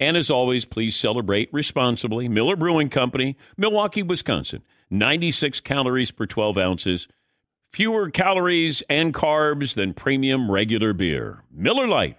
And as always, please celebrate responsibly. Miller Brewing Company, Milwaukee, Wisconsin. 96 calories per 12 ounces. Fewer calories and carbs than premium regular beer. Miller Lite.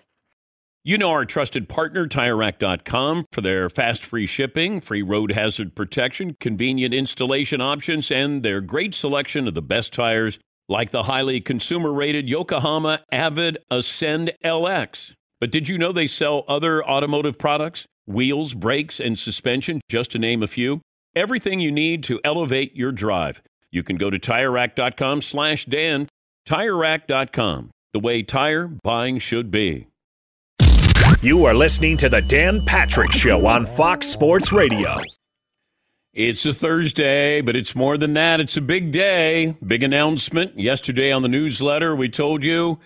You know our trusted partner, TireRack.com, for their fast free shipping, free road hazard protection, convenient installation options, and their great selection of the best tires like the highly consumer rated Yokohama Avid Ascend LX. But did you know they sell other automotive products? Wheels, brakes, and suspension, just to name a few. Everything you need to elevate your drive. You can go to TireRack.com slash Dan. TireRack.com, the way tire buying should be. You are listening to the Dan Patrick Show on Fox Sports Radio. It's a Thursday, but it's more than that. It's a big day. Big announcement. Yesterday on the newsletter, we told you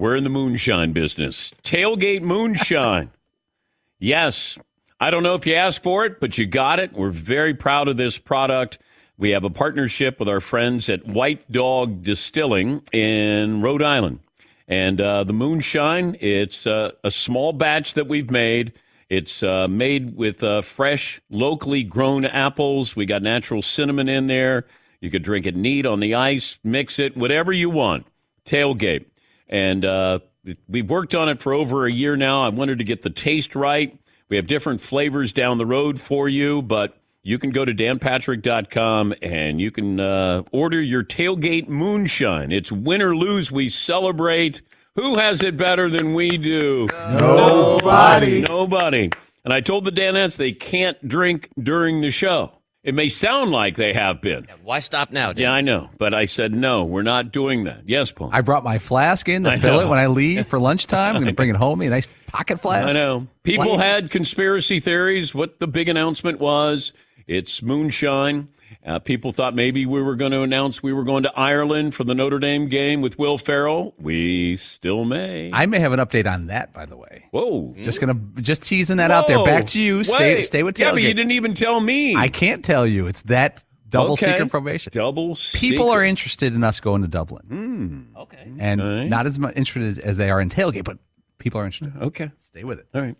we're in the moonshine business. Tailgate moonshine. yes. I don't know if you asked for it, but you got it. We're very proud of this product. We have a partnership with our friends at White Dog Distilling in Rhode Island. And uh, the moonshine, it's uh, a small batch that we've made. It's uh, made with uh, fresh, locally grown apples. We got natural cinnamon in there. You could drink it neat on the ice, mix it, whatever you want. Tailgate. And uh, we've worked on it for over a year now. I wanted to get the taste right. We have different flavors down the road for you, but you can go to danpatrick.com and you can uh, order your tailgate moonshine. It's win or lose, we celebrate. Who has it better than we do? Nobody. Nobody. And I told the Danettes they can't drink during the show. It may sound like they have been. Why stop now? Dan? Yeah, I know. But I said, no, we're not doing that. Yes, Paul. I brought my flask in to I fill know. it when I leave for lunchtime. I'm going to bring it home, a nice pocket flask. I know. People Wow. had conspiracy theories. What the big announcement was it's moonshine. Uh, people thought maybe we were going to announce we were going to Ireland for the Notre Dame game with Will Ferrell. We still may. I may have an update on that, by the way. Whoa. Just gonna just teasing that out there. Back to you. Stay Wait. stay with tailgate. Yeah, but you didn't even tell me. I can't tell you. It's that double Okay. secret probation. Double secret People are interested in us going to Dublin, Mm. Okay. and Okay. not as much interested as they are in tailgate, but people are interested. Okay. Stay with it. All right.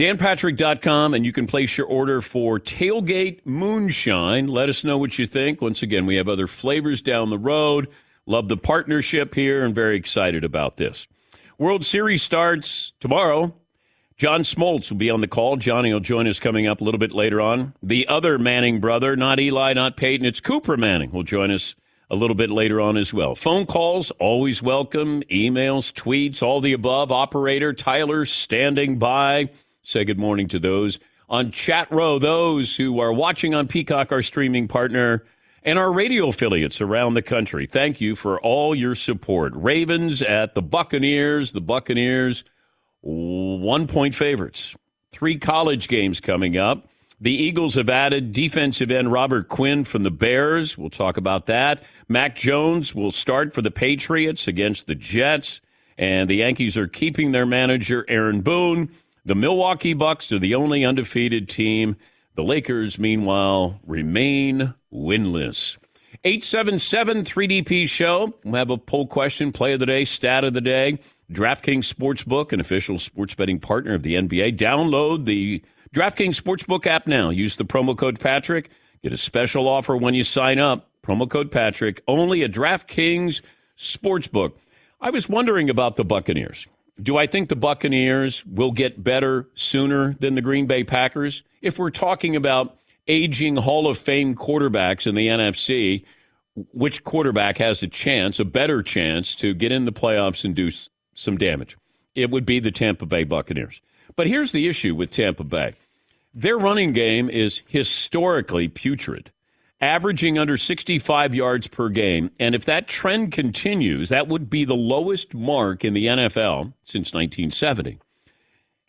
DanPatrick.com, and you can place your order for Tailgate Moonshine. Let us know what you think. Once again, we have other flavors down the road. Love the partnership here and very excited about this. World Series starts tomorrow. John Smoltz will be on the call. Johnny will join us coming up a little bit later on. The other Manning brother, not Eli, not Peyton, it's Cooper Manning, will join us a little bit later on as well. Phone calls, always welcome. Emails, tweets, all the above. Operator Tyler standing by. Say good morning to those on chat row, those who are watching on Peacock, our streaming partner, and our radio affiliates around the country. Thank you for all your support. Ravens at the Buccaneers, the Buccaneers one point favorites. Three college games coming up. The Eagles have added defensive end Robert Quinn from the Bears. We'll talk about that. Mac Jones will start for the Patriots against the Jets. And the Yankees are keeping their manager, Aaron Boone. The Milwaukee Bucks are the only undefeated team. The Lakers, meanwhile, remain winless. 877 3DP Show. We'll have a poll question, play of the day, stat of the day. DraftKings Sportsbook, an official sports betting partner of the NBA. Download the DraftKings Sportsbook app now. Use the promo code Patrick. Get a special offer when you sign up. Promo code Patrick. Only at DraftKings Sportsbook. I was wondering about the Buccaneers. Do I think the Buccaneers will get better sooner than the Green Bay Packers? If we're talking about aging Hall of Fame quarterbacks in the NFC, which quarterback has a chance, a better chance, to get in the playoffs and do some damage? It would be the Tampa Bay Buccaneers. But here's the issue with Tampa Bay their running game is historically putrid, averaging under 65 yards per game. And if that trend continues, that would be the lowest mark in the NFL since 1970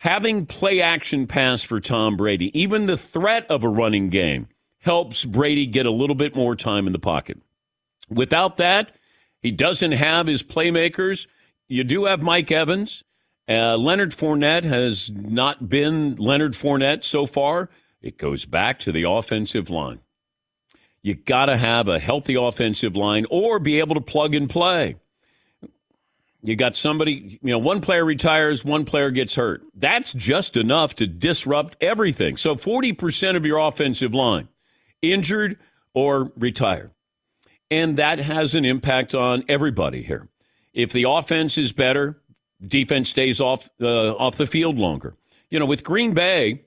having play action pass for Tom Brady, even the threat of a running game, helps Brady get a little bit more time in the pocket. Without that, he doesn't have his playmakers. You do have Mike Evans. Uh, Leonard Fournette has not been Leonard Fournette so far. It goes back to the offensive line. You got to have a healthy offensive line or be able to plug and play. You got somebody, you know, one player retires, one player gets hurt. That's just enough to disrupt everything. So 40% of your offensive line injured or retired. And that has an impact on everybody here. If the offense is better, defense stays off uh, off the field longer. You know, with Green Bay,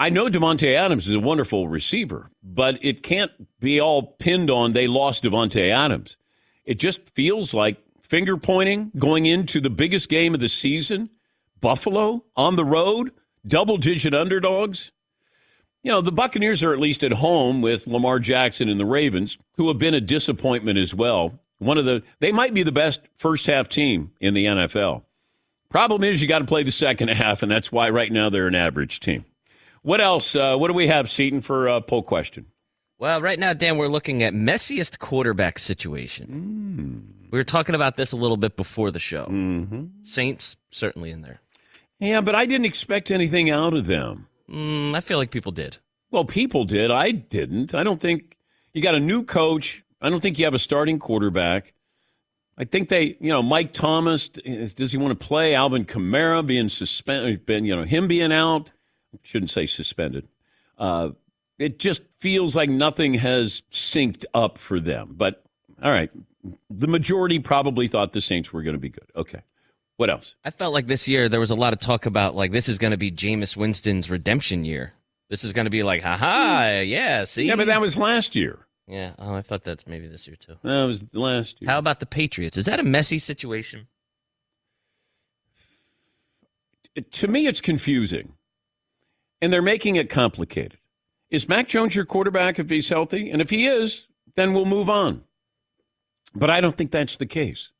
I know Davante Adams is a wonderful receiver, but it can't be all pinned on they lost Davante Adams. It just feels like finger pointing going into the biggest game of the season. Buffalo on the road, double digit underdogs. You know, the Buccaneers are at least at home with Lamar Jackson and the Ravens, who have been a disappointment as well. One of the they might be the best first half team in the NFL. Problem is you got to play the second half, and that's why right now they're an average team. What else? Uh, what do we have, Seton, for a poll question? Well, right now, Dan, we're looking at messiest quarterback situation. We were talking about this a little bit before the show. Mm-hmm. Saints certainly in there. Yeah, but I didn't expect anything out of them. Mm, I feel like people did. Well, people did. I didn't. I don't think you got a new coach. I don't think you have a starting quarterback. I think they, you know, Mike Thomas. Does he want to play? Alvin Kamara being suspended, been you know him being out. Shouldn't say suspended. Uh, it just feels like nothing has synced up for them. But all right, the majority probably thought the Saints were going to be good. Okay, what else? I felt like this year there was a lot of talk about like this is going to be Jameis Winston's redemption year. This is going to be like, haha, yeah, see? Yeah, but that was last year. Yeah, oh, I thought that's maybe this year too. That was last year. How about the Patriots? Is that a messy situation? to me, it's confusing, and they're making it complicated. Is Mac Jones your quarterback if he's healthy? And if he is, then we'll move on. But I don't think that's the case.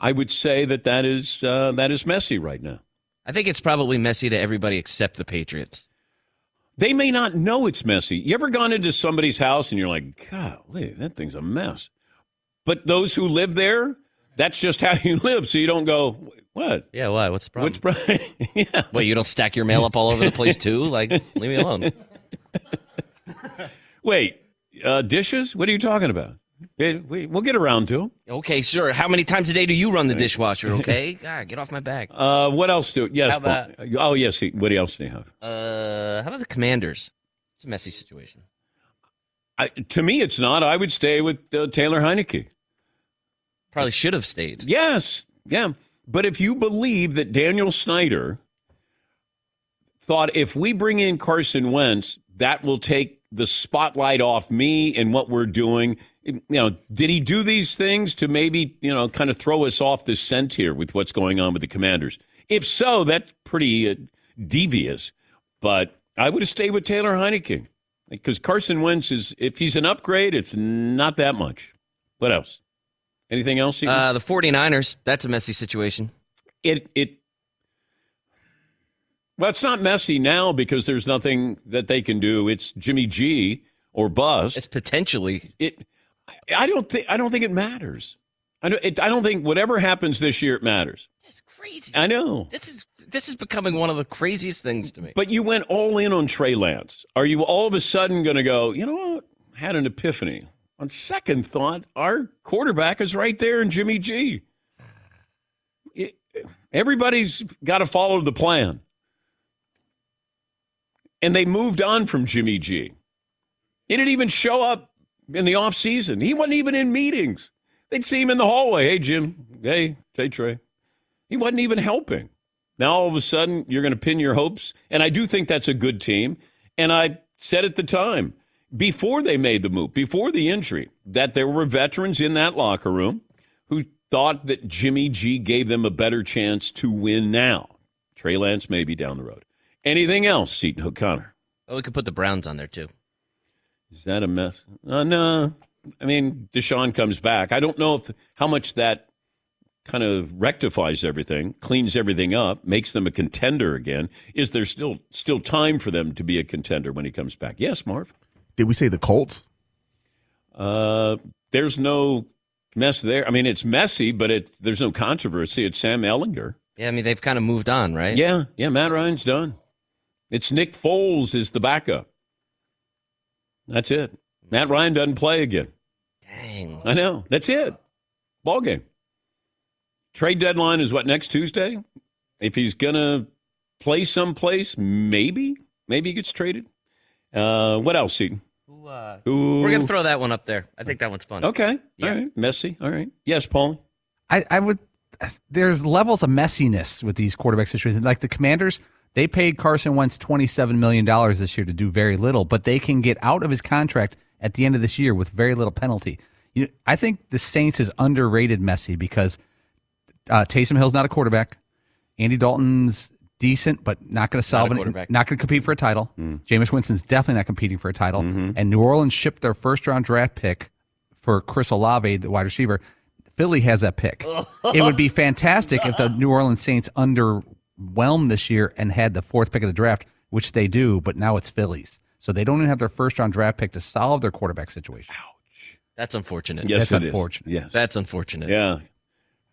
I would say that that is uh, that is messy right now. I think it's probably messy to everybody except the Patriots. They may not know it's messy. You ever gone into somebody's house and you're like, golly, that thing's a mess. But those who live there, that's just how you live. So you don't go, what? Yeah, why? What's the problem? What's pro- yeah. Wait, you don't stack your mail up all over the place too? Like, leave me alone. Wait, uh, dishes? What are you talking about? We, we, we'll get around to them. Okay, sure. How many times a day do you run the dishwasher? Okay, God, get off my back. Uh, what else do? Yes. About- oh, yes. What else do you have? Uh, how about the Commanders? It's a messy situation. I, to me, it's not. I would stay with uh, Taylor Heinicke. Probably should have stayed. Yes, yeah. But if you believe that Daniel Snyder thought if we bring in Carson Wentz, that will take the spotlight off me and what we're doing. You know, did he do these things to maybe, you know, kind of throw us off the scent here with what's going on with the commanders? If so, that's pretty uh, devious. But I would have stayed with Taylor Heinicke because Carson Wentz is, if he's an upgrade, it's not that much. What else? Anything else? You Uh, the 49ers, that's a messy situation. it it well it's not messy now because there's nothing that they can do it's jimmy g or bust It's potentially. it i don't think i don't think it matters I don't, it, I don't think whatever happens this year it matters That's crazy. i know This is this is becoming one of the craziest things to me. but you went all in on trey lance are you all of a sudden going to go you know what had an epiphany on second thought, our quarterback is right there in Jimmy G. It, everybody's got to follow the plan. And they moved on from Jimmy G. He didn't even show up in the offseason. He wasn't even in meetings. They'd see him in the hallway. Hey, Jim. Hey, hey, Trey. He wasn't even helping. Now, all of a sudden, you're going to pin your hopes. And I do think that's a good team. And I said at the time, before they made the move, before the injury, that there were veterans in that locker room who thought that Jimmy G gave them a better chance to win now. Trey Lance maybe down the road. Anything else, Seton O'Connor? Oh, we could put the Browns on there too. Is that a mess? Uh, no. I mean, Deshaun comes back. I don't know if how much that kind of rectifies everything, cleans everything up, makes them a contender again. Is there still still time for them to be a contender when he comes back? Yes, Marv. Did we say the Colts? Uh, there's no mess there. I mean, it's messy, but it there's no controversy. It's Sam Ehlinger. Yeah, I mean they've kind of moved on, right? Yeah, yeah. Matt Ryan's done. It's Nick Foles is the backup. That's it. Matt Ryan doesn't play again. Dang. I know. That's it. Ball game. Trade deadline is what next Tuesday. If he's gonna play someplace, maybe, maybe he gets traded. Uh, what else, Seton? Who, uh, Who- We're gonna throw that one up there. I think that one's fun. Okay. Yeah. All right. Messy. All right. Yes, Paul. I, I would. There's levels of messiness with these quarterback situations. Like the Commanders, they paid Carson Wentz twenty-seven million dollars this year to do very little, but they can get out of his contract at the end of this year with very little penalty. You know, I think the Saints is underrated messy because uh, Taysom Hill's not a quarterback. Andy Dalton's decent, but not going to solve a it. Not going to compete for a title. Hmm. Jameis Winston's definitely not competing for a title. Mm-hmm. And New Orleans shipped their first-round draft pick for Chris Olave, the wide receiver. Philly has that pick. it would be fantastic if the New Orleans Saints underwhelmed this year and had the fourth pick of the draft, which they do, but now it's Phillies. So they don't even have their first round draft pick to solve their quarterback situation. Ouch. That's unfortunate. Yes, That's it is. unfortunate. Yes. That's unfortunate. yeah.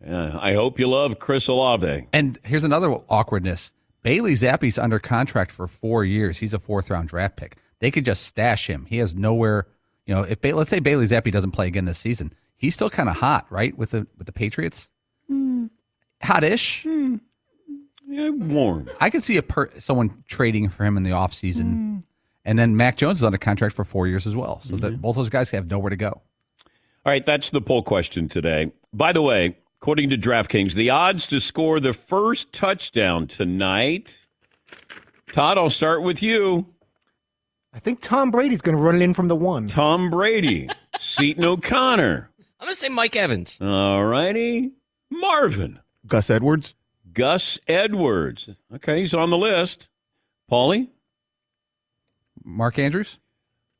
Yeah. I hope you love Chris Olave. And here's another awkwardness. Bailey Zappe's under contract for four years. He's a fourth round draft pick. They could just stash him. He has nowhere. You know, if ba- let's say Bailey Zappi doesn't play again this season, he's still kind of hot, right? With the with the Patriots, hmm. hot-ish. Hmm. Yeah, warm. I could see a per- someone trading for him in the offseason. Hmm. And then Mac Jones is under contract for four years as well. So that mm-hmm. both those guys have nowhere to go. All right, that's the poll question today. By the way, according to DraftKings, the odds to score the first touchdown tonight. Todd, I'll start with you. I think Tom Brady's going to run it in from the one. Tom Brady, Seton O'Connor. I'm gonna say Mike Evans. All righty. Marvin, Gus Edwards? Gus Edwards. Okay, he's on the list. Paulie, Mark Andrews?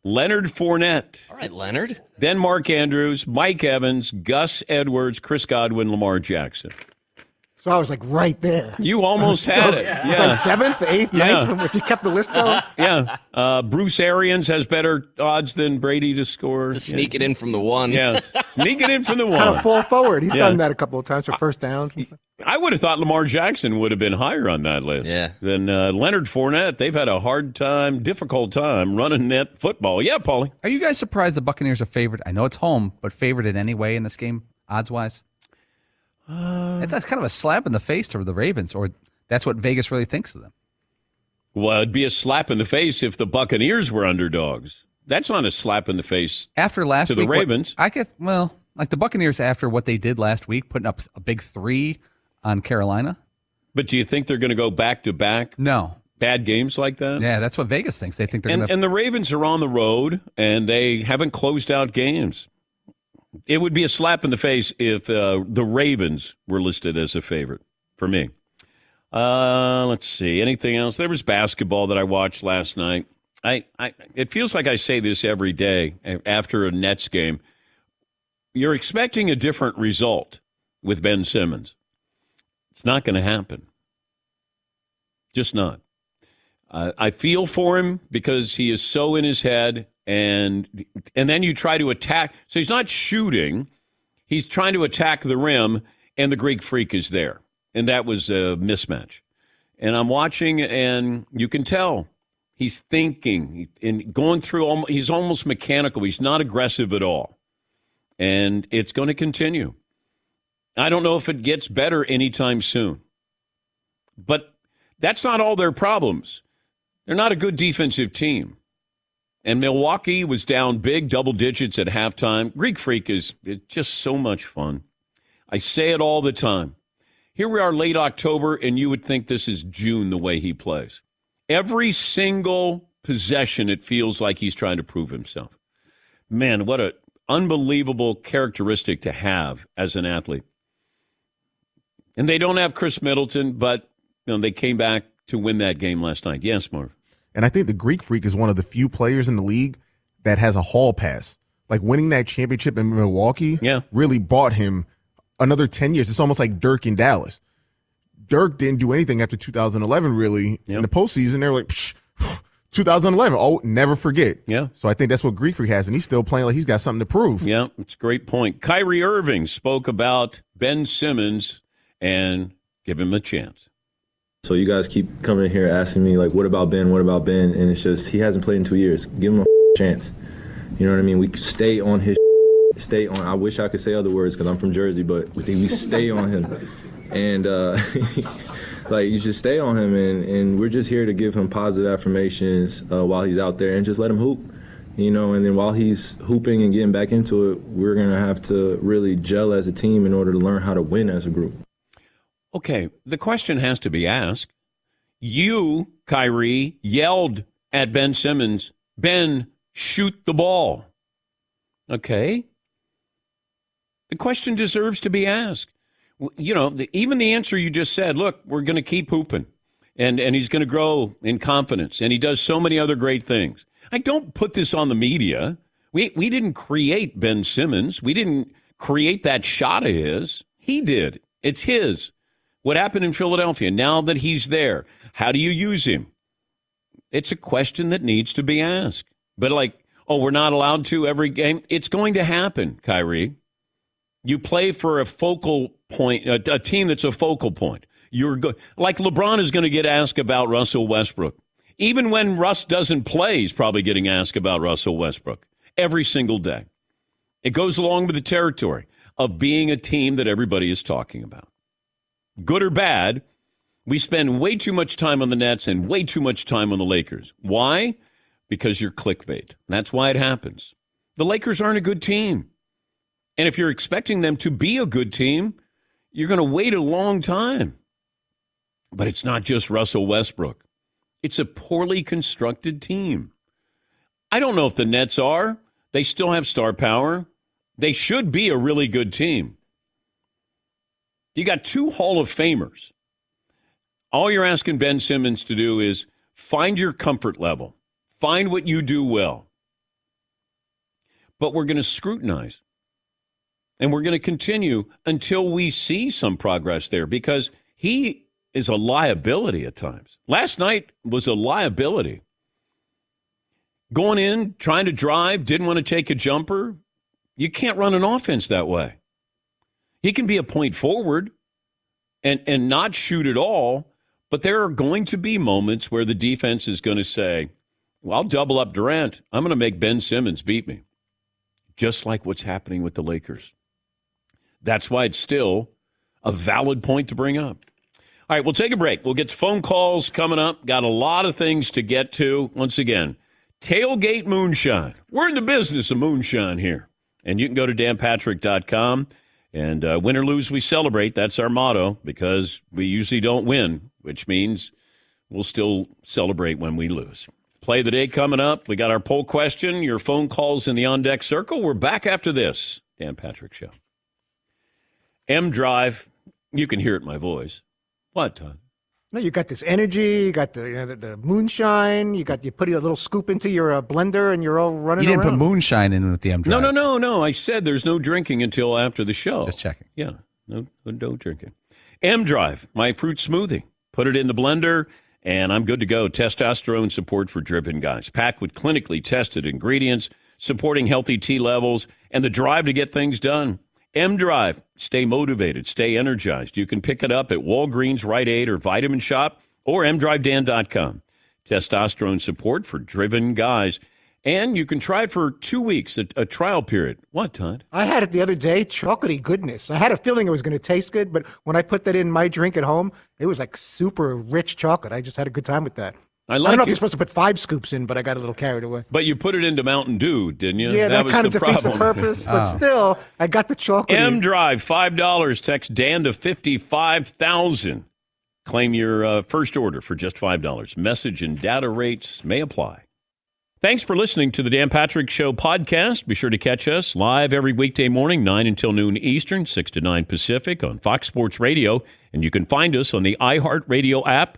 Leonard Fournette. All right, Leonard. Then Mark Andrews, Mike Evans, Gus Edwards, Chris Godwin, Lamar Jackson. So I was like right there. You almost So- had it. Was like seventh, eighth, Yeah. ninth? If you kept the list going, yeah. Uh, Bruce Arians has better odds than Brady to score. To sneak it in from the one. Yeah, sneak it in from the one. kind one. of fall forward. He's Yeah. done that a couple of times for first downs. and stuff. I would have thought Lamar Jackson would have been higher on that list Yeah. than uh, Leonard Fournette. They've had a hard time, difficult time running net football. Yeah, Paulie. Are you guys surprised the Buccaneers are favored? I know it's home, but favored in any way in this game, odds wise? It's that's kind of a slap in the face to the Ravens, or that's what Vegas really thinks of them. Well, it'd be a slap in the face if the Buccaneers were underdogs. That's not a slap in the face. After last To the week, what- Ravens. I guess. Well, like the Buccaneers after what they did last week, putting up a big three on Carolina. But do you think they're going to go back to back No, bad games like that? yeah, that's what Vegas thinks. They think they're And, to. and the Ravens are on the road and they haven't closed out games. It would be a slap in the face if uh, the Ravens were listed as a favorite for me. Uh, let's see. Anything else? There was basketball that I watched last night. I, I it feels like I say this every day after a Nets game. You're expecting a different result with Ben Simmons. It's not going to happen. Just not. Uh, I feel for him because he is so in his head, and and then you try to attack. So he's not shooting; he's trying to attack the rim, and the Greek Freak is there, and that was a mismatch. And I'm watching, and you can tell he's thinking and going through. He's almost mechanical. He's not aggressive at all. and it's going to continue. I don't know if it gets better anytime soon. But that's not all their problems. They're not a good defensive team. And Milwaukee was down big double digits at halftime. Greek Freak is just so much fun. I say it all the time. Here we are late October, and you would think this is June the way he plays. Every single possession, it feels like he's trying to prove himself. Man, what an unbelievable characteristic to have as an athlete. And they don't have Khris Middleton, but you know, they came back to win that game last night. Yes, Marv. And I think the Greek Freak is one of the few players in the league that has a hall pass. Like winning that championship in Milwaukee yeah. really bought him another 10 years. It's almost like Dirk in Dallas. Dirk didn't do anything after 2011, really. Yep. In the postseason, they're like, Psh, 2011. Oh, never forget. Yeah. So I think that's what Greek Freak has, and he's still playing like he's got something to prove. Yeah, it's a great point. Kyrie Irving spoke about Ben Simmons and give him a chance. So you guys keep coming here asking me like, what about Ben? What about Ben? And it's just he hasn't played in two years. Give him a chance. You know what I mean? We stay on his. Stay on. I wish I could say other words because I'm from Jersey, but we think we stay on him, and uh, like you should stay on him, and, and we're just here to give him positive affirmations uh, while he's out there, and just let him hoop, you know. And then while he's hooping and getting back into it, we're gonna have to really gel as a team in order to learn how to win as a group. Okay, the question has to be asked. You, Kyrie, yelled at Ben Simmons, Ben, shoot the ball. Okay. The question deserves to be asked. You know, the, even the answer you just said, look, we're going to keep hooping and, and he's going to grow in confidence and he does so many other great things. I don't put this on the media. We, we didn't create Ben Simmons. We didn't create that shot of his. He did. It's his. What happened in Philadelphia? Now that he's there, how do you use him? It's a question that needs to be asked. But like, oh, we're not allowed to every game. It's going to happen, Kyrie. You play for a focal point, a, a team that's a focal point. You're go- like LeBron is going to get asked about Russell Westbrook. Even when Russ doesn't play, he's probably getting asked about Russell Westbrook every single day. It goes along with the territory of being a team that everybody is talking about. Good or bad, we spend way too much time on the Nets and way too much time on the Lakers. Why? Because you're clickbait. That's why it happens. The Lakers aren't a good team. And if you're expecting them to be a good team, you're going to wait a long time. But it's not just Russell Westbrook, it's a poorly constructed team. I don't know if the Nets are. They still have star power. They should be a really good team. You got two Hall of Famers. All you're asking Ben Simmons to do is find your comfort level, find what you do well. But we're going to scrutinize. And we're going to continue until we see some progress there because he is a liability at times. Last night was a liability. Going in, trying to drive, didn't want to take a jumper. You can't run an offense that way. He can be a point forward and, and not shoot at all, but there are going to be moments where the defense is going to say, well, I'll double up Durant. I'm going to make Ben Simmons beat me. Just like what's happening with the Lakers. That's why it's still a valid point to bring up. All right, we'll take a break. We'll get to phone calls coming up. Got a lot of things to get to. Once again, tailgate moonshine. We're in the business of moonshine here. And you can go to danpatrick.com and uh, win or lose, we celebrate. That's our motto because we usually don't win, which means we'll still celebrate when we lose. Play the day coming up. We got our poll question, your phone calls in the on deck circle. We're back after this. Dan Patrick Show. M Drive. You can hear it in my voice. What, Todd? No, you got this energy. You got the, you know, the, the moonshine. You got you put a little scoop into your uh, blender, and you're all running. You didn't around. put moonshine in with the M No, Drive. no, no, no. No. I said there's no drinking until after the show. Just checking. Yeah, no, no drinking. M Drive, my fruit smoothie. Put it in the blender, and I'm good to go. Testosterone support for driven guys. Packed with clinically tested ingredients, supporting healthy T levels, and the drive to get things done. M Drive, stay motivated, stay energized. You can pick it up at Walgreens, Rite Aid, or Vitamin Shoppe, or mdrivedan.com. Testosterone support for driven guys. And you can try it for two weeks, a, a trial period. What, Todd? I had it the other day, chocolatey goodness. I had a feeling it was going to taste good, but when I put that in my drink at home, it was like super rich chocolate. I just had a good time with that. I I don't know if you're supposed to put five scoops in, but I got a little carried away. But you put it into Mountain Dew, didn't you? Yeah, that, was kind of the defeats problem. the purpose, but Oh. still, I got the chocolate. M Drive, five dollars. Text Dan to fifty five thousand. Claim your uh, first order for just five dollars. Message and data rates may apply. Thanks for listening to the Dan Patrick Show podcast. Be sure to catch us live every weekday morning, 9 until noon Eastern, 6 to 9 Pacific on Fox Sports Radio. And you can find us on the iHeartRadio app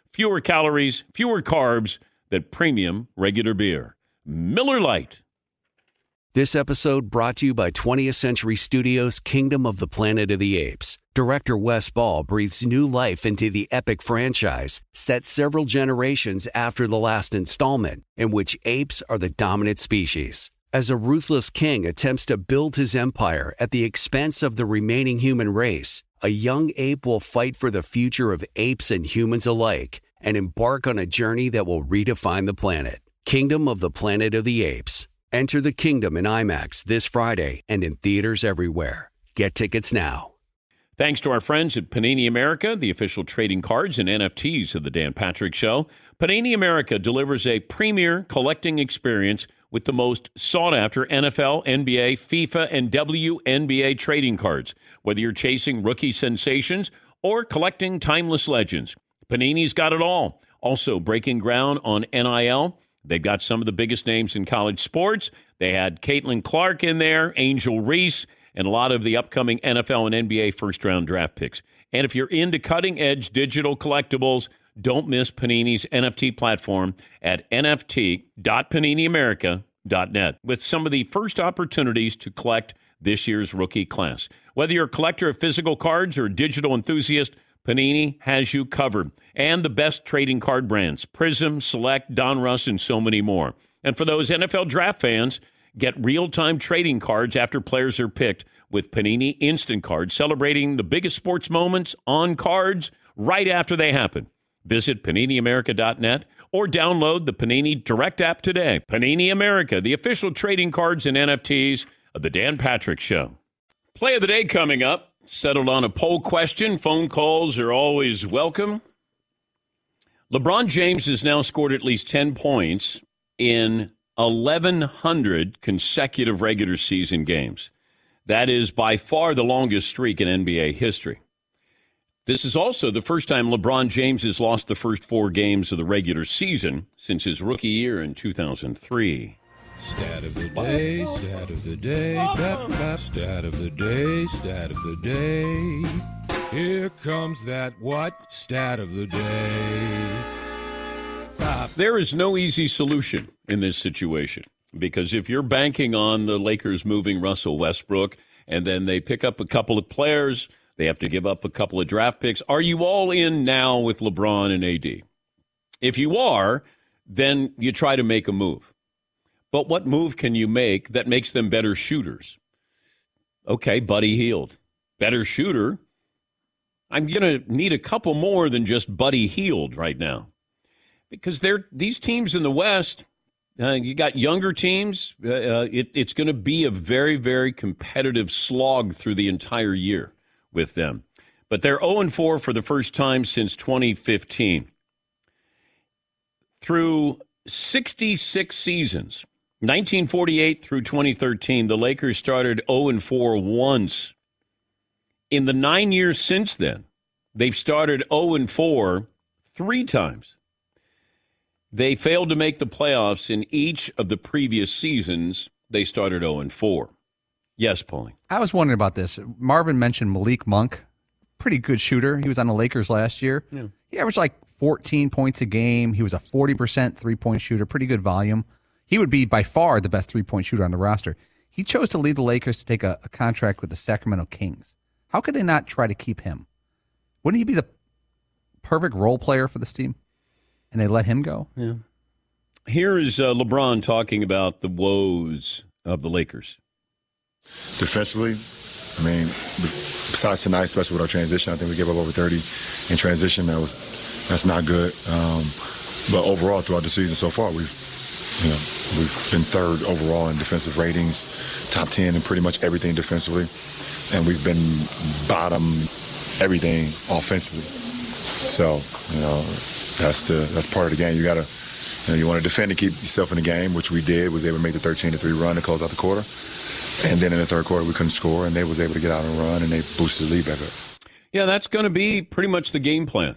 fewer calories, fewer carbs than premium regular beer. Miller Lite. This episode brought to you by 20th Century Studios' Kingdom of the Planet of the Apes. Director Wes Ball breathes new life into the epic franchise, set several generations after the last installment, in which apes are the dominant species. As a ruthless king attempts to build his empire at the expense of the remaining human race, a young ape will fight for the future of apes and humans alike and embark on a journey that will redefine the planet. Kingdom of the Planet of the Apes. Enter the kingdom in IMAX this Friday and in theaters everywhere. Get tickets now. Thanks to our friends at Panini America, the official trading cards and NFTs of the Dan Patrick Show. Panini America delivers a premier collecting experience with the most sought after NFL, NBA, FIFA, and WNBA trading cards. Whether you're chasing rookie sensations or collecting timeless legends, Panini's got it all. Also, breaking ground on NIL. They've got some of the biggest names in college sports. They had Caitlin Clark in there, Angel Reese, and a lot of the upcoming NFL and NBA first round draft picks. And if you're into cutting edge digital collectibles, don't miss Panini's NFT platform at nft.paniniamerica.net with some of the first opportunities to collect this year's rookie class. Whether you're a collector of physical cards or a digital enthusiast, Panini has you covered. And the best trading card brands Prism, Select, Donruss, and so many more. And for those NFL draft fans, get real time trading cards after players are picked with Panini Instant Cards, celebrating the biggest sports moments on cards right after they happen. Visit PaniniAmerica.net or download the Panini Direct app today. Panini America, the official trading cards and NFTs of The Dan Patrick Show. Play of the day coming up. settled on a poll question. Phone calls are always welcome. LeBron James has now scored at least 10 points in 1,100 consecutive regular season games. That is by far the longest streak in NBA history. This is also the first time LeBron James has lost the first four games of the regular season since his rookie year in 2003. Stat of the day, stat of the day, bap, bap, stat of the day, stat of the day. Here comes that what? Stat of the day. There is no easy solution in this situation because if you're banking on the Lakers moving Russell Westbrook and then they pick up a couple of players, they have to give up a couple of draft picks. Are you all in now with LeBron and AD? If you are, then you try to make a move. But what move can you make that makes them better shooters? Okay, Buddy Hield. Better shooter. I'm going to need a couple more than just Buddy Hield right now. Because they're these teams in the West, uh, you got younger teams. Uh, uh, it, it's going to be a very, very competitive slog through the entire year with them. But they're 0 4 for the first time since 2015. Through 66 seasons, 1948 through 2013, the Lakers started 0 4 once. In the nine years since then, they've started 0 4 three times. They failed to make the playoffs in each of the previous seasons. They started 0 4. Yes, Paulie. I was wondering about this. Marvin mentioned Malik Monk, pretty good shooter. He was on the Lakers last year. Yeah. He averaged like 14 points a game. He was a 40% three point shooter, pretty good volume. He would be by far the best three point shooter on the roster. He chose to lead the Lakers to take a, a contract with the Sacramento Kings. How could they not try to keep him? Wouldn't he be the perfect role player for this team? And they let him go? Yeah. Here is uh, LeBron talking about the woes of the Lakers. Defensively, I mean, besides tonight, especially with our transition, I think we gave up over 30 in transition. That was that's not good. Um, but overall, throughout the season so far, we've you know, we've been third overall in defensive ratings, top 10 in pretty much everything defensively, and we've been bottom everything offensively. So, you know, that's the that's part of the game. You got to, you know, you want to defend and keep yourself in the game, which we did. Was able to make the 13 to three run to close out the quarter, and then in the third quarter we couldn't score, and they was able to get out and run, and they boosted the lead back up. Yeah, that's going to be pretty much the game plan.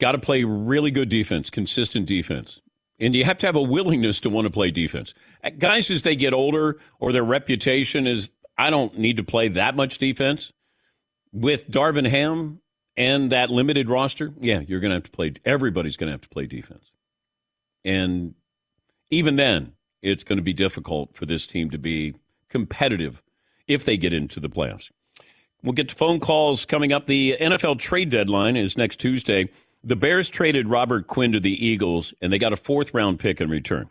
Got to play really good defense, consistent defense. And you have to have a willingness to want to play defense. Uh, guys, as they get older or their reputation is, I don't need to play that much defense. With Darvin Ham and that limited roster, yeah, you're going to have to play. Everybody's going to have to play defense. And even then, it's going to be difficult for this team to be competitive if they get into the playoffs. We'll get to phone calls coming up. The NFL trade deadline is next Tuesday. The Bears traded Robert Quinn to the Eagles, and they got a fourth round pick in return.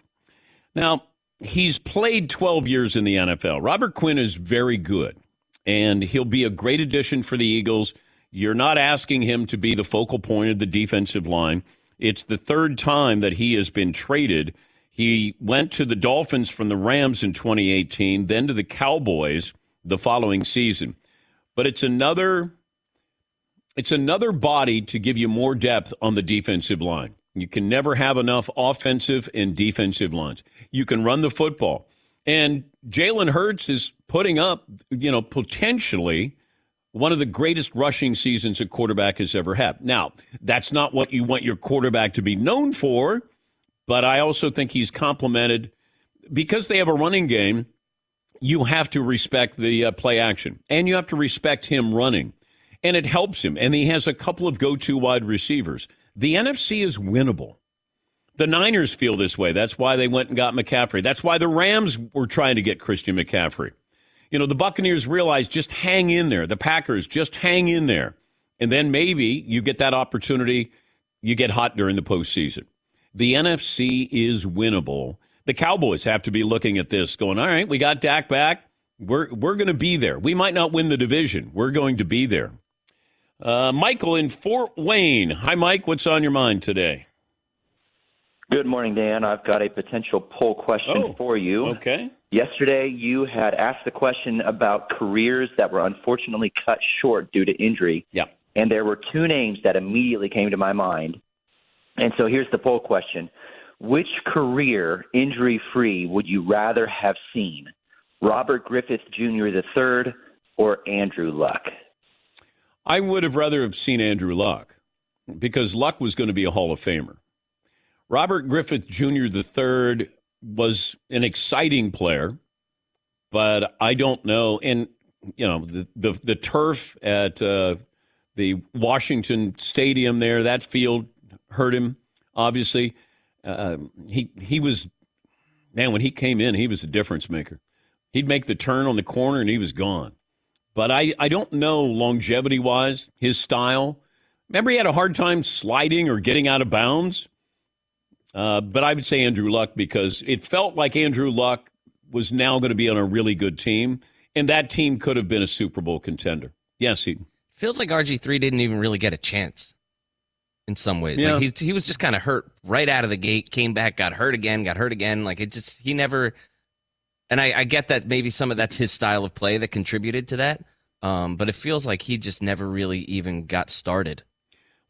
Now, he's played 12 years in the NFL. Robert Quinn is very good, and he'll be a great addition for the Eagles. You're not asking him to be the focal point of the defensive line. It's the third time that he has been traded. He went to the Dolphins from the Rams in 2018, then to the Cowboys the following season. But it's another it's another body to give you more depth on the defensive line. You can never have enough offensive and defensive lines. You can run the football. And Jalen Hurts is putting up, you know, potentially one of the greatest rushing seasons a quarterback has ever had. Now, that's not what you want your quarterback to be known for, but I also think he's complemented because they have a running game. You have to respect the uh, play action, and you have to respect him running and it helps him. And he has a couple of go to wide receivers. The NFC is winnable. The Niners feel this way. That's why they went and got McCaffrey. That's why the Rams were trying to get Christian McCaffrey. You know, the Buccaneers realized just hang in there. The Packers just hang in there. And then maybe you get that opportunity, you get hot during the postseason. The NFC is winnable. The Cowboys have to be looking at this, going, all right, we got Dak back. We're, we're going to be there. We might not win the division. We're going to be there. Uh, Michael in Fort Wayne. Hi, Mike. What's on your mind today? Good morning, Dan. I've got a potential poll question Oh, for you. Okay. Yesterday, you had asked the question about careers that were unfortunately cut short due to injury. Yeah. And there were two names that immediately came to my mind. And so here's the poll question Which career, injury free, would you rather have seen? Robert Griffith Jr. III or Andrew Luck? I would have rather have seen Andrew Luck because Luck was going to be a Hall of Famer. Robert Griffith Jr. III was an exciting player, but I don't know. And you know the the, the turf at uh, the Washington Stadium there, that field hurt him. Obviously, uh, he he was man when he came in, he was a difference maker. He'd make the turn on the corner and he was gone. But I, I don't know longevity wise his style. Remember, he had a hard time sliding or getting out of bounds. Uh, but I would say Andrew Luck because it felt like Andrew Luck was now going to be on a really good team, and that team could have been a Super Bowl contender. Yes, he Feels like RG3 didn't even really get a chance in some ways. Yeah. Like he, he was just kind of hurt right out of the gate, came back, got hurt again, got hurt again. Like it just, he never, and I, I get that maybe some of that's his style of play that contributed to that. Um, but it feels like he just never really even got started.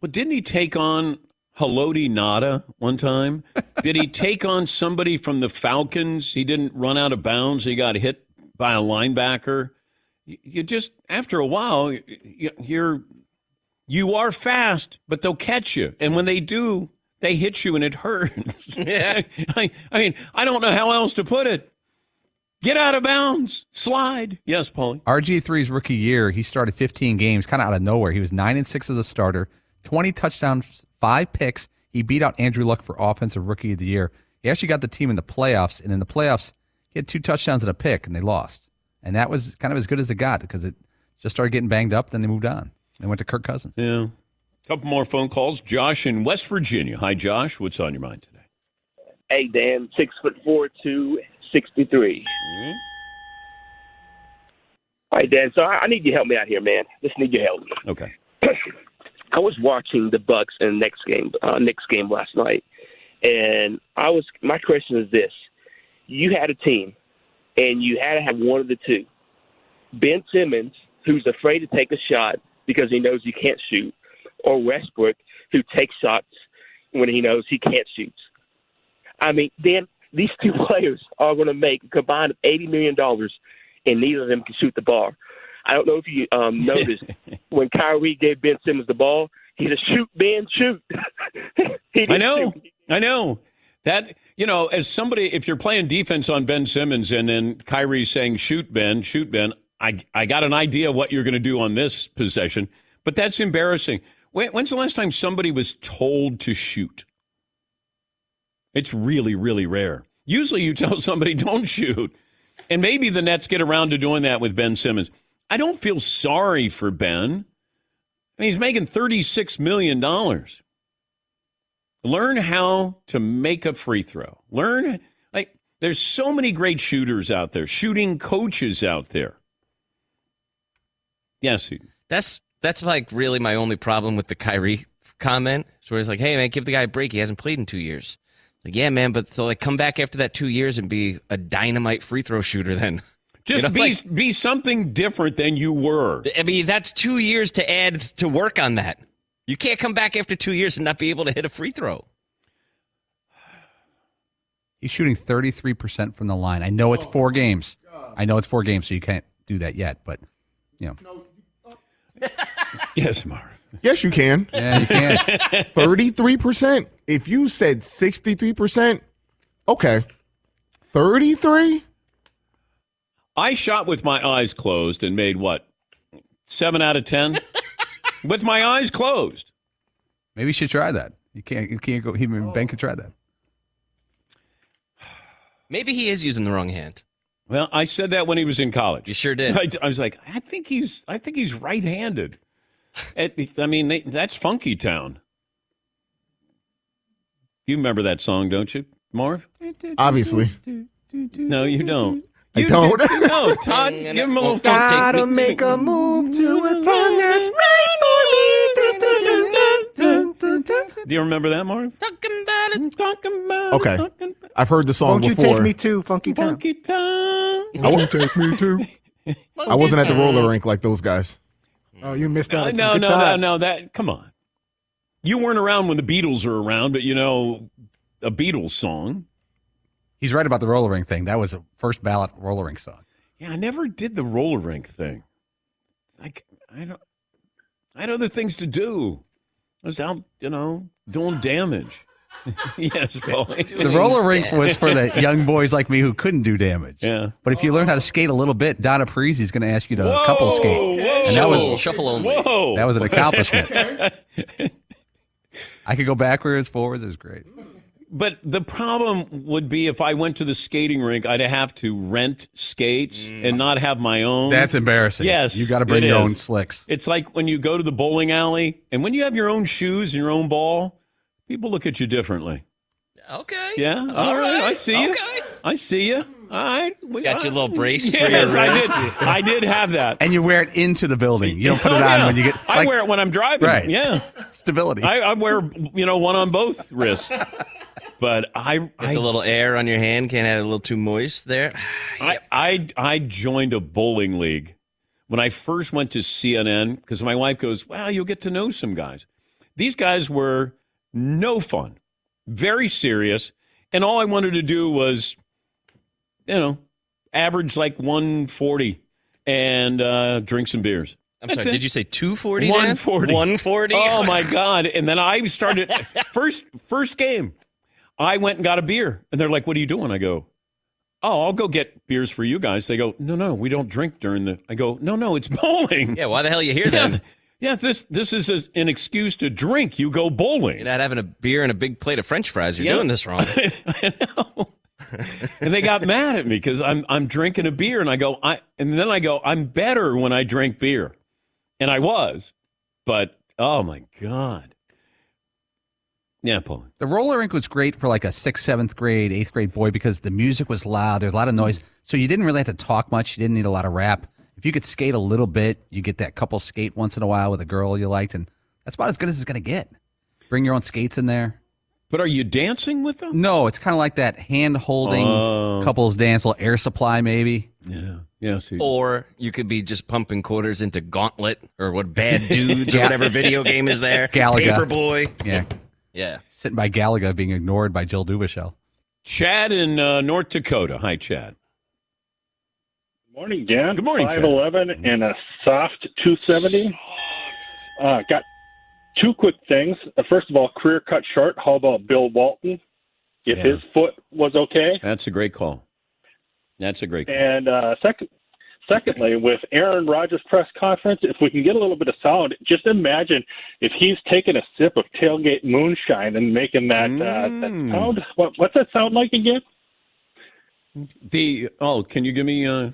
Well, didn't he take on Haloti Ngata one time? Did he take on somebody from the Falcons? He didn't run out of bounds. He got hit by a linebacker. You, you just after a while, you're you are fast, but they'll catch you, and when they do, they hit you and it hurts. Yeah, I, I mean, I don't know how else to put it. Get out of bounds, slide. Yes, Paulie. RG3's rookie year, he started 15 games kind of out of nowhere. He was 9 and 6 as a starter, 20 touchdowns, 5 picks. He beat out Andrew Luck for offensive rookie of the year. He actually got the team in the playoffs, and in the playoffs, he had two touchdowns and a pick, and they lost. And that was kind of as good as it got because it just started getting banged up. Then they moved on. They went to Kirk Cousins. Yeah. A Couple more phone calls. Josh in West Virginia. Hi, Josh. What's on your mind today? Hey, Dan, six foot four, two sixty three. All right, Dan. So I, I need you to help me out here, man. Just need your help. Okay. I was watching the Bucks in the Nets game, uh, Nets game last night, and I was. My question is this: You had a team, and you had to have one of the two. Ben Simmons, who's afraid to take a shot because he knows he can't shoot, or Westbrook, who takes shots when he knows he can't shoot. I mean, Dan, these two players are going to make a combined of eighty million dollars, and neither of them can shoot the ball. I don't know if you um, noticed when Kyrie gave Ben Simmons the ball, he said, "Shoot, Ben, shoot." I know. shoot. I know. That, you know, as somebody, if you're playing defense on Ben Simmons and then Kyrie's saying, shoot, Ben, shoot, Ben, I, I got an idea what you're going to do on this possession, but that's embarrassing. When, when's the last time somebody was told to shoot? It's really, really rare. Usually you tell somebody, don't shoot. And maybe the Nets get around to doing that with Ben Simmons. I don't feel sorry for Ben. I mean, he's making $36 million. Learn how to make a free throw. Learn, like, there's so many great shooters out there, shooting coaches out there. Yes, he, That's that's like really my only problem with the Kyrie comment. So where he's like, "Hey man, give the guy a break. He hasn't played in two years." Like, yeah, man, but so like come back after that two years and be a dynamite free throw shooter then. just You know, be like- be something different than you were. I mean, that's two years to add to work on that. You can't come back after two years and not be able to hit a free throw. He's shooting 33% from the line. I know it's oh four games. I know it's four games, so you can't do that yet, but, you know. Yes, Marv. Yes, you can. Yeah, you can. 33%. If you said 63%, okay. 33? I shot with my eyes closed and made what? Seven out of 10? with my eyes closed. Maybe you should try that. You can't, you can't go, even Ben could try that. Maybe he is using the wrong hand. Well, I said that when he was in college. You sure did. I, I was like, I think he's, I think he's right-handed. It- I mean, they, that's Funky Town. You remember that song, don't you, Marv? Obviously. No, you don't. I You don't. do- no, Todd, give him a little Gotta funk. make a move to a tongue that's right for me. Do you remember that, Mark? Talking about it. Talking about Okay. I've heard the song Won't you before. take me to Funky Town? Funky Town. I won't take me too. I wasn't at the roller rink like those guys. Oh, you missed out. On no, some no, no, time. no. That come on. You weren't around when the Beatles were around, but you know a Beatles song. He's right about the roller rink thing. That was a first ballot roller rink song. Yeah, I never did the roller rink thing. Like I don't. I had other things to do. I was out, you know, doing damage. yes, Paulie. The roller rink was for the young boys like me who couldn't do damage. Yeah. But if you learn how to skate a little bit, Donna Parisi is going to ask you to couple skate. And that Shuffle, was shuffle only. Whoa. that was an accomplishment. I could go backwards, forwards. It was great. But the problem would be if I went to the skating rink, I'd have to rent skates mm. and not have my own. That's embarrassing. Yes, You got to bring your is. own slicks. It's like when you go to the bowling alley, and when you have your own shoes and your own ball, people look at you differently. Okay. Yeah, all right. I see you. Okay. I see you. All right, We- Got your little brace for Yes, your I did. I did have that. And you wear it into the building. You don't put it Oh, on yeah. when you get. I wear it when I'm driving. Right. Yeah. stability. I, I wear you know one on both wrists. But I Get I the little air on your hand. Can't have it a little too moist there. I, I I joined a bowling league when I first went to CNN because my wife goes, "Well, you'll get to know some guys." These guys were no fun, very serious, and all I wanted to do was, you know, average like 140 and uh, drink some beers. I'm That's sorry. it. Did you say 240? 140. 140. Oh my god! And then I started first first game. I went and got a beer, and they're like, "What are you doing?" I go, "Oh, I'll go get beers for you guys." They go, "No, no, we don't drink during the." I go, "No, no, it's bowling." Yeah. Why the hell are you here Yeah. then? Yeah, this this is a, an excuse to drink. You go bowling. You're not having a beer and a big plate of French fries. You're Yeah. doing this wrong. I know. and they got mad at me because I'm I'm drinking a beer, and I go, I and then I go, I'm better when I drink beer, and I was, but oh my god, yeah, Paul. The roller rink was great for like a sixth, seventh grade, eighth grade boy because the music was loud. There's a lot of noise. Mm. So you didn't really have to talk much. You didn't need a lot of rap. If you could skate a little bit, you get that couple skate once in a while with a girl you liked. And that's about as good as it's going to get. Bring your own skates in there. But are you dancing with them? No, it's kind of like that hand holding Oh. couples dance, little air supply maybe. Yeah, yeah. See, Or you could be just pumping quarters into Gauntlet or what Bad Dudes or whatever video game is there. Galaga. Paperboy. Yeah. Yeah. Sitting by Galaga being ignored by Jill Duvachel. Chad in uh, North Dakota. Hi, Chad. Good Morning, Dan. Good morning, Chad. 5'11 and a soft 270. Uh, got two quick things. Uh, first of all, career cut short. How about Bill Walton? If Yeah. his foot was okay. That's a great call. That's a great call. And uh, second, secondly, with Aaron Rodgers' press conference, if we can get a little bit of sound, just imagine if he's taking a sip of tailgate moonshine and making that, uh, that Mm. sound. What, what's that sound like again? The oh, can you give me uh,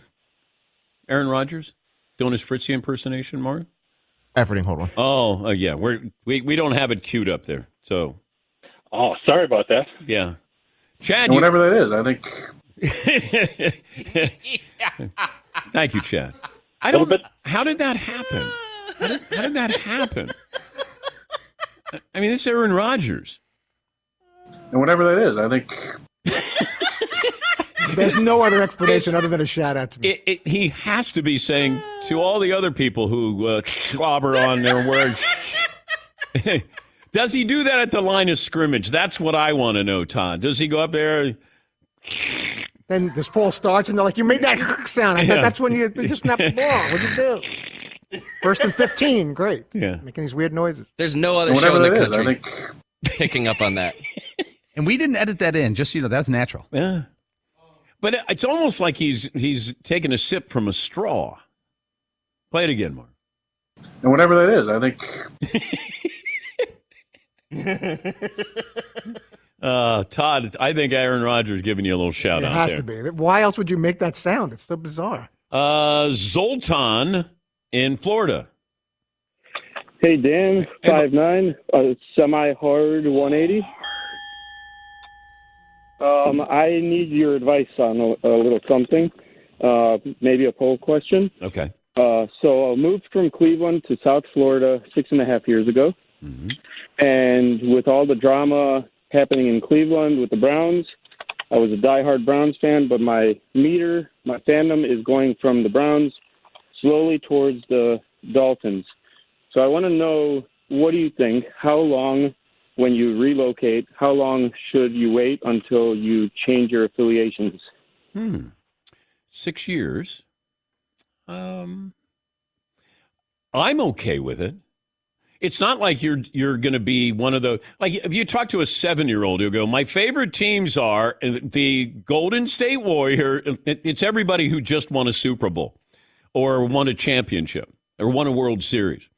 Aaron Rodgers doing his Fritzy impersonation, Mark? Efforting, hold on. Oh, uh, yeah. We're we we don't have it queued up there. So Oh, sorry about that. yeah, Chad. You- whatever that is, I think Thank you, Chad. I don't. How did that happen? How did, how did that happen? I mean, this is Aaron Rodgers. and whatever that is, I think There's no other explanation other than a shout out to me. It, it, he has to be saying to all the other people who uh, slobber on their words. Does he do that at the line of scrimmage? That's what I want to know, Todd. Does he go up there? Then this false starts, and they're like, "You made that sound." I Yeah. thought that's when you, you just snapped the ball. What'd you do? First and fifteen, great. Yeah, making these weird noises. There's no other Whatever show in the that is, I country picking up on that. And we didn't edit that in, just you know, that's natural. Yeah. But it's almost like he's he's taking a sip from a straw. Play it again, Mark. and whatever that is, I think Uh, Todd, I think Aaron Rodgers giving you a little shout It out has there. to be. Why else would you make that sound? It's so bizarre. Uh, Zoltan in Florida. Hey Dan, five nine, uh, semi hard one eighty. Um, I need your advice on a, a little something, uh, maybe a poll question. Okay. Uh, so I moved from Cleveland to South Florida six and a half years ago. And with all the drama happening in Cleveland with the Browns, I was a diehard Browns fan, but my meter, my fandom is going from the Browns slowly towards the Dolphins. So I want to know what do you think? How long, when you relocate, how long should you wait until you change your affiliations? Hmm. Six years. Um, I'm okay with it. It's not like you're you're going to be one of the like if you talk to a seven year old, you'll go. My favorite teams are the Golden State Warrior. It's everybody who just won a Super Bowl, or won a championship, or won a World Series.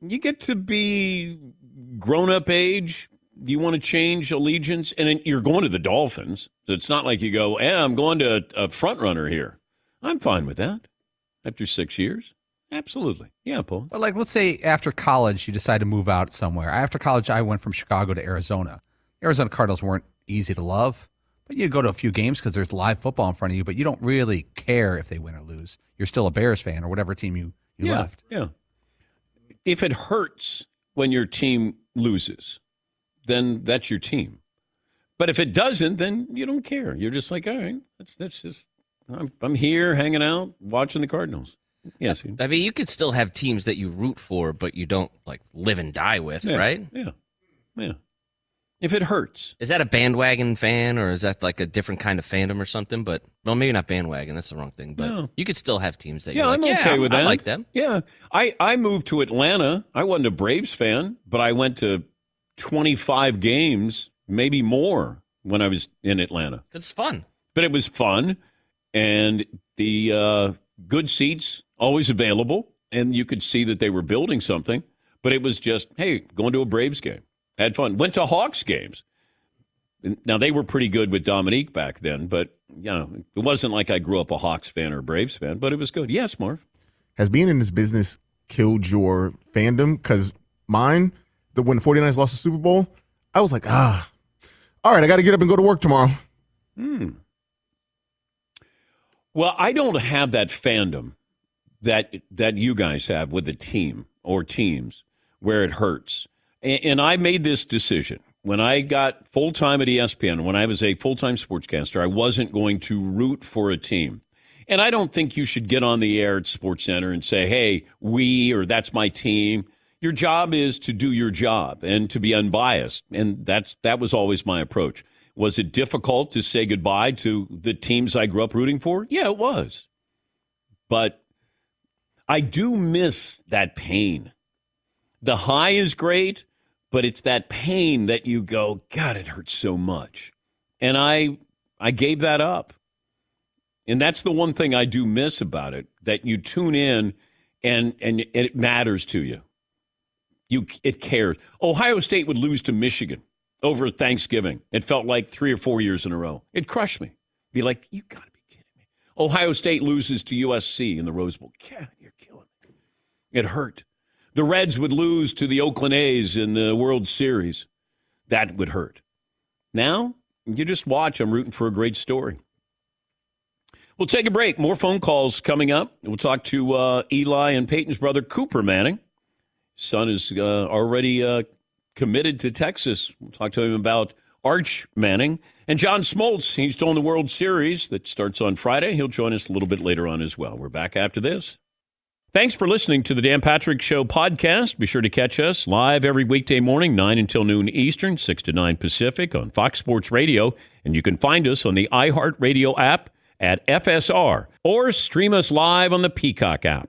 You get to be grown up age. You want to change allegiance, and you're going to the Dolphins. So it's not like you go, "Eh, I'm going to a front runner here." I'm fine with that. After six years, absolutely, yeah, Paul. But like, let's say after college you decide to move out somewhere. After college, I went from Chicago to Arizona. Arizona Cardinals weren't easy to love, but you go to a few games because there's live football in front of you. But you don't really care if they win or lose. You're still a Bears fan or whatever team you you yeah, left. Yeah. If it hurts when your team loses, then that's your team. But if it doesn't, then you don't care. You're just like, all right, that's that's just I'm I'm here hanging out watching the Cardinals. Yes. I mean, you could still have teams that you root for, but you don't like live and die with, Yeah, right? Yeah. Yeah. If it hurts. Is that a bandwagon fan or is that like a different kind of fandom or something? But well, maybe not bandwagon. That's the wrong thing. But No. you could still have teams that Yeah, you're I'm like, okay yeah, with I that. like them. Yeah. I, I moved to Atlanta. I wasn't a Braves fan, but I went to 25 games, maybe more, when I was in Atlanta. It's fun. But it was fun, and the uh, good seats always available, and you could see that they were building something. But it was just, hey, going to a Braves game, had fun. Went to Hawks games. Now they were pretty good with Dominique back then, but you know it wasn't like I grew up a Hawks fan or a Braves fan, but it was good. Yes, Marv. Has being in this business killed your fandom? Because mine, the when the 49ers lost the Super Bowl, I was like, ah, all right, I got to get up and go to work tomorrow. Hmm. Well, I don't have that fandom that that you guys have with a team or teams where it hurts. And, and I made this decision when I got full time at ESPN. When I was a full time sportscaster, I wasn't going to root for a team. And I don't think you should get on the air at Sports Center and say, "Hey, we" or "That's my team." Your job is to do your job and to be unbiased, and that's that was always my approach. Was it difficult to say goodbye to the teams I grew up rooting for? Yeah, it was. But I do miss that pain. The high is great, but it's that pain that you go, God, it hurts so much. And I I gave that up. And that's the one thing I do miss about it, that you tune in and and it matters to you. You it cares. Ohio State would lose to Michigan over Thanksgiving. It felt like three or four years in a row. It crushed me. Be like, you got to be kidding me. Ohio State loses to USC in the Rose Bowl. God, you're killing me. It hurt. The Reds would lose to the Oakland A's in the World Series. That would hurt. Now, you just watch. I'm rooting for a great story. We'll take a break. More phone calls coming up. We'll talk to uh, Eli and Peyton's brother, Cooper Manning. Son is uh, already uh, committed to Texas. We'll talk to him about Arch Manning. And John Smoltz, he's doing the World Series that starts on Friday. He'll join us a little bit later on as well. We're back after this. Thanks for listening to the Dan Patrick Show podcast. Be sure to catch us live every weekday morning, 9 until noon Eastern, 6 to 9 Pacific on Fox Sports Radio. And you can find us on the iHeartRadio app at FSR or stream us live on the Peacock app.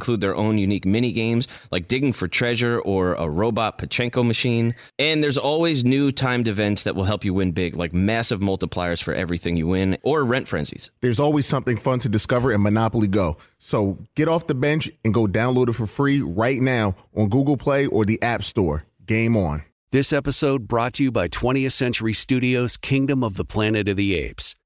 include their own unique mini games like digging for treasure or a robot Pachinko machine. And there's always new timed events that will help you win big, like massive multipliers for everything you win or rent frenzies. There's always something fun to discover in Monopoly Go. So get off the bench and go download it for free right now on Google Play or the App Store. Game on. This episode brought to you by 20th Century Studios' Kingdom of the Planet of the Apes.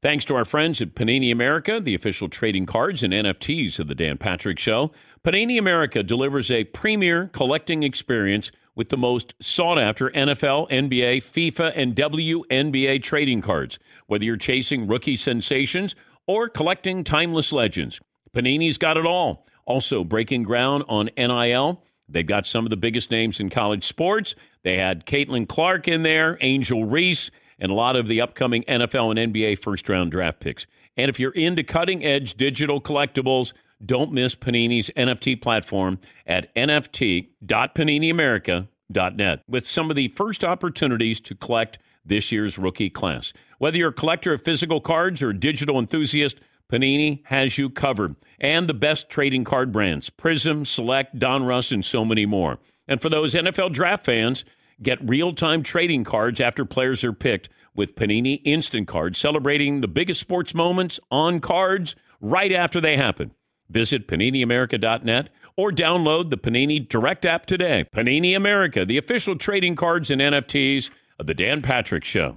Thanks to our friends at Panini America, the official trading cards and NFTs of the Dan Patrick Show. Panini America delivers a premier collecting experience with the most sought after NFL, NBA, FIFA, and WNBA trading cards. Whether you're chasing rookie sensations or collecting timeless legends, Panini's got it all. Also, breaking ground on NIL. They've got some of the biggest names in college sports. They had Caitlin Clark in there, Angel Reese, and a lot of the upcoming NFL and NBA first round draft picks. And if you're into cutting edge digital collectibles, don't miss Panini's NFT platform at nft.paniniamerica.net with some of the first opportunities to collect this year's rookie class. Whether you're a collector of physical cards or a digital enthusiast, Panini has you covered. And the best trading card brands Prism, Select, Donruss, and so many more. And for those NFL draft fans, get real time trading cards after players are picked with Panini Instant Cards, celebrating the biggest sports moments on cards right after they happen. Visit PaniniAmerica.net or download the Panini Direct app today. Panini America, the official trading cards and NFTs of The Dan Patrick Show.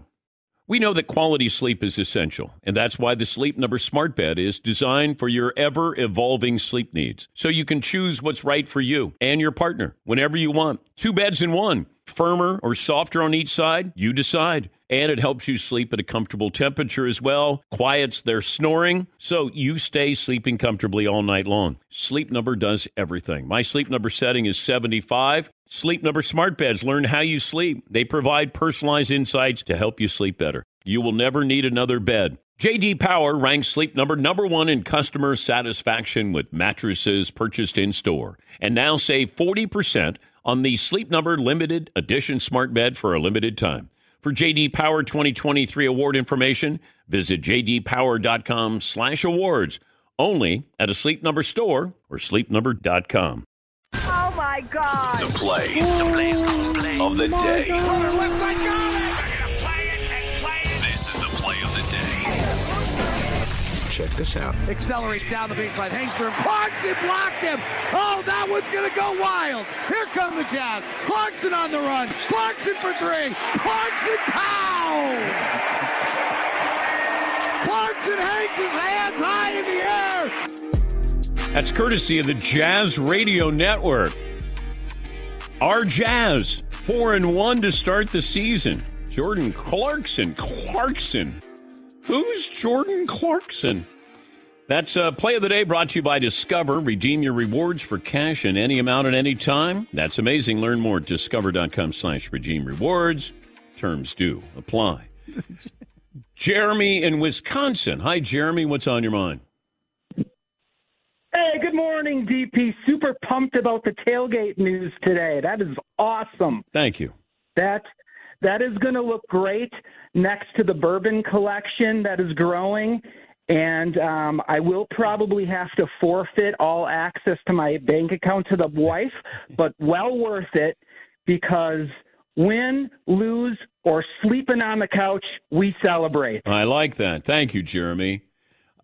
We know that quality sleep is essential, and that's why the Sleep Number Smart Bed is designed for your ever evolving sleep needs. So you can choose what's right for you and your partner whenever you want. Two beds in one, firmer or softer on each side, you decide. And it helps you sleep at a comfortable temperature as well, quiets their snoring, so you stay sleeping comfortably all night long. Sleep Number does everything. My sleep number setting is 75. Sleep Number smart beds learn how you sleep. They provide personalized insights to help you sleep better. You will never need another bed. JD Power ranks Sleep Number number 1 in customer satisfaction with mattresses purchased in store. And now save 40% on the Sleep Number limited edition smart bed for a limited time. For JD Power 2023 award information, visit jdpower.com/awards. Only at a Sleep Number store or sleepnumber.com. Oh my God. The play, of the day. Oh, Check this out. Accelerates down the baseline. Hangs for him. Clarkson blocked him. Oh, that one's going to go wild. Here come the Jazz. Clarkson on the run. Clarkson for three. Clarkson pow! Clarkson hangs his hands high in the air. That's courtesy of the Jazz Radio Network. Our Jazz, four and one to start the season. Jordan Clarkson. Clarkson. Who's Jordan Clarkson? That's uh, Play of the Day brought to you by Discover. Redeem your rewards for cash in any amount at any time. That's amazing. Learn more at discover.com slash redeem rewards. Terms do apply. Jeremy in Wisconsin. Hi, Jeremy. What's on your mind? Hey, good morning, DP. Super pumped about the tailgate news today. That is awesome. Thank you. That that is going to look great next to the bourbon collection that is growing. and um, I will probably have to forfeit all access to my bank account to the wife, but well worth it because win, lose, or sleeping on the couch, we celebrate. I like that. Thank you, Jeremy.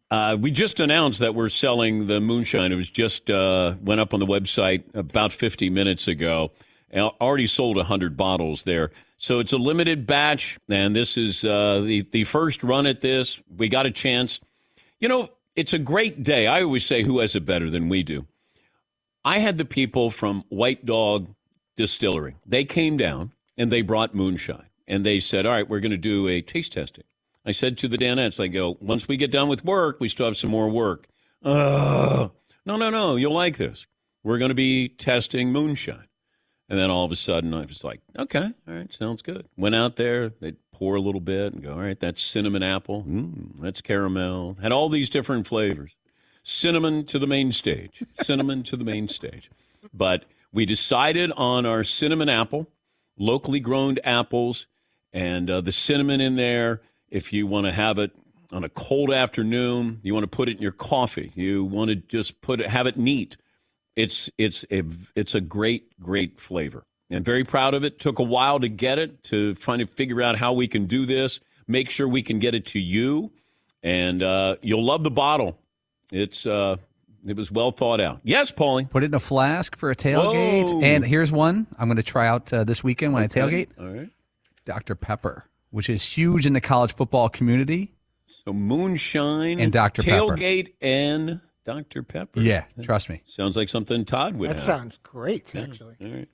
Uh, we just announced that we're selling the moonshine. It was just uh, went up on the website about 50 minutes ago. Al- Already sold 100 bottles there. So it's a limited batch, and this is uh, the, the first run at this. We got a chance. You know, it's a great day. I always say, who has it better than we do? I had the people from White Dog Distillery. They came down and they brought moonshine, and they said, all right, we're going to do a taste testing. I said to the Danettes, I go, once we get done with work, we still have some more work. Uh, no, no, no, you'll like this. We're going to be testing moonshine. And then all of a sudden, I was like, okay, all right, sounds good. Went out there, they'd pour a little bit and go, all right, that's cinnamon apple. Mm, that's caramel. Had all these different flavors. Cinnamon to the main stage. Cinnamon to the main stage. But we decided on our cinnamon apple, locally grown apples, and uh, the cinnamon in there. If you want to have it on a cold afternoon, you want to put it in your coffee. You want to just put it, have it neat. It's it's a it's a great great flavor, and very proud of it. Took a while to get it to trying to figure out how we can do this. Make sure we can get it to you, and uh, you'll love the bottle. It's uh, it was well thought out. Yes, Paulie. Put it in a flask for a tailgate. Whoa. And here's one I'm going to try out uh, this weekend when Okay. I tailgate. All right. Dr. Pepper, which is huge in the college football community. So moonshine and Dr. Pepper. tailgate and Dr. Pepper. Yeah, trust me. Sounds like something Todd would That have. sounds great, actually. All right.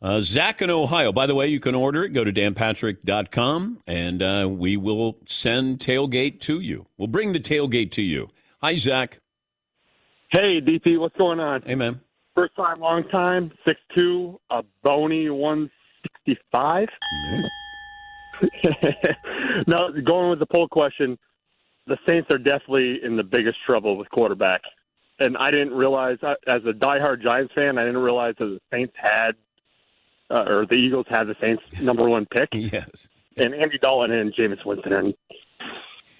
Uh, Zach in Ohio. By the way, you can order it. Go to danpatrick.com and uh, we will send tailgate to you. We'll bring the tailgate to you. Hi, Zach. Hey, DP, what's going on? Hey, man. First time, long time, six two, a bony 165. now, going with the poll question, the Saints are definitely in the biggest trouble with quarterback. And I didn't realize, as a diehard Giants fan, I didn't realize that the Saints had, uh, or the Eagles had the Saints' number one pick. yes. And Andy Dalton and Jameis Winston. And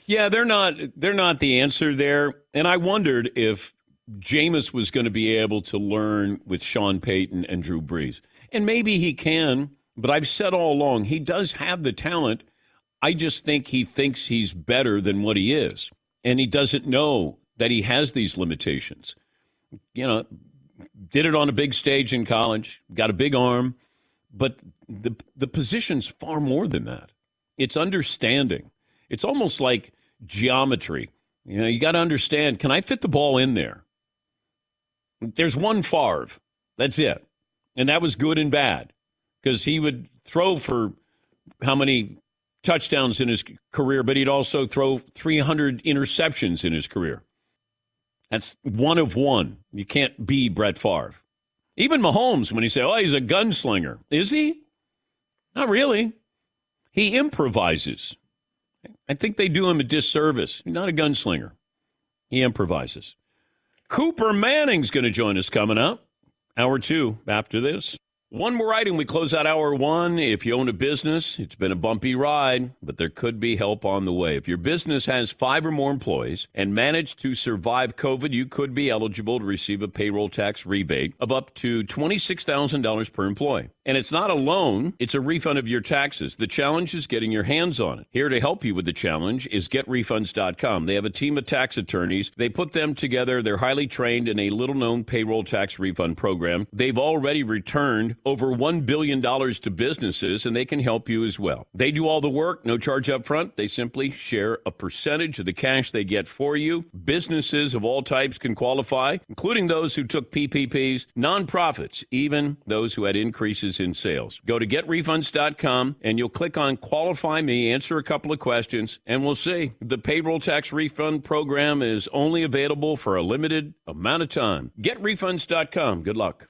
Yeah, they're not they're not the answer there. And I wondered if Jameis was going to be able to learn with Sean Payton and Drew Brees. And maybe he can, but I've said all along he does have the talent. I just think he thinks he's better than what he is. And he doesn't know that he has these limitations. You know, did it on a big stage in college, got a big arm, but the the position's far more than that. It's understanding. It's almost like geometry. You know, you got to understand, can I fit the ball in there? There's one Favre. That's it. And that was good and bad because he would throw for how many touchdowns in his career, but he'd also throw 300 interceptions in his career. That's one of one. You can't be Brett Favre. Even Mahomes, when he say, oh, he's a gunslinger, is he? Not really. He improvises. I think they do him a disservice. He's not a gunslinger. He improvises. Cooper Manning's going to join us coming up. Hour two after this. One more item. We close out hour one. If you own a business, it's been a bumpy ride, but there could be help on the way. If your business has five or more employees and managed to survive COVID, you could be eligible to receive a payroll tax rebate of up to $26,000 per employee. And it's not a loan, it's a refund of your taxes. The challenge is getting your hands on it. Here to help you with the challenge is getrefunds.com. They have a team of tax attorneys. They put them together. They're highly trained in a little known payroll tax refund program. They've already returned over $1 billion to businesses, and they can help you as well. They do all the work, no charge up front. They simply share a percentage of the cash they get for you. Businesses of all types can qualify, including those who took PPPs, nonprofits, even those who had increases in sales. Go to getrefunds.com and you'll click on Qualify Me, answer a couple of questions, and we'll see. The payroll tax refund program is only available for a limited amount of time. Getrefunds.com. Good luck.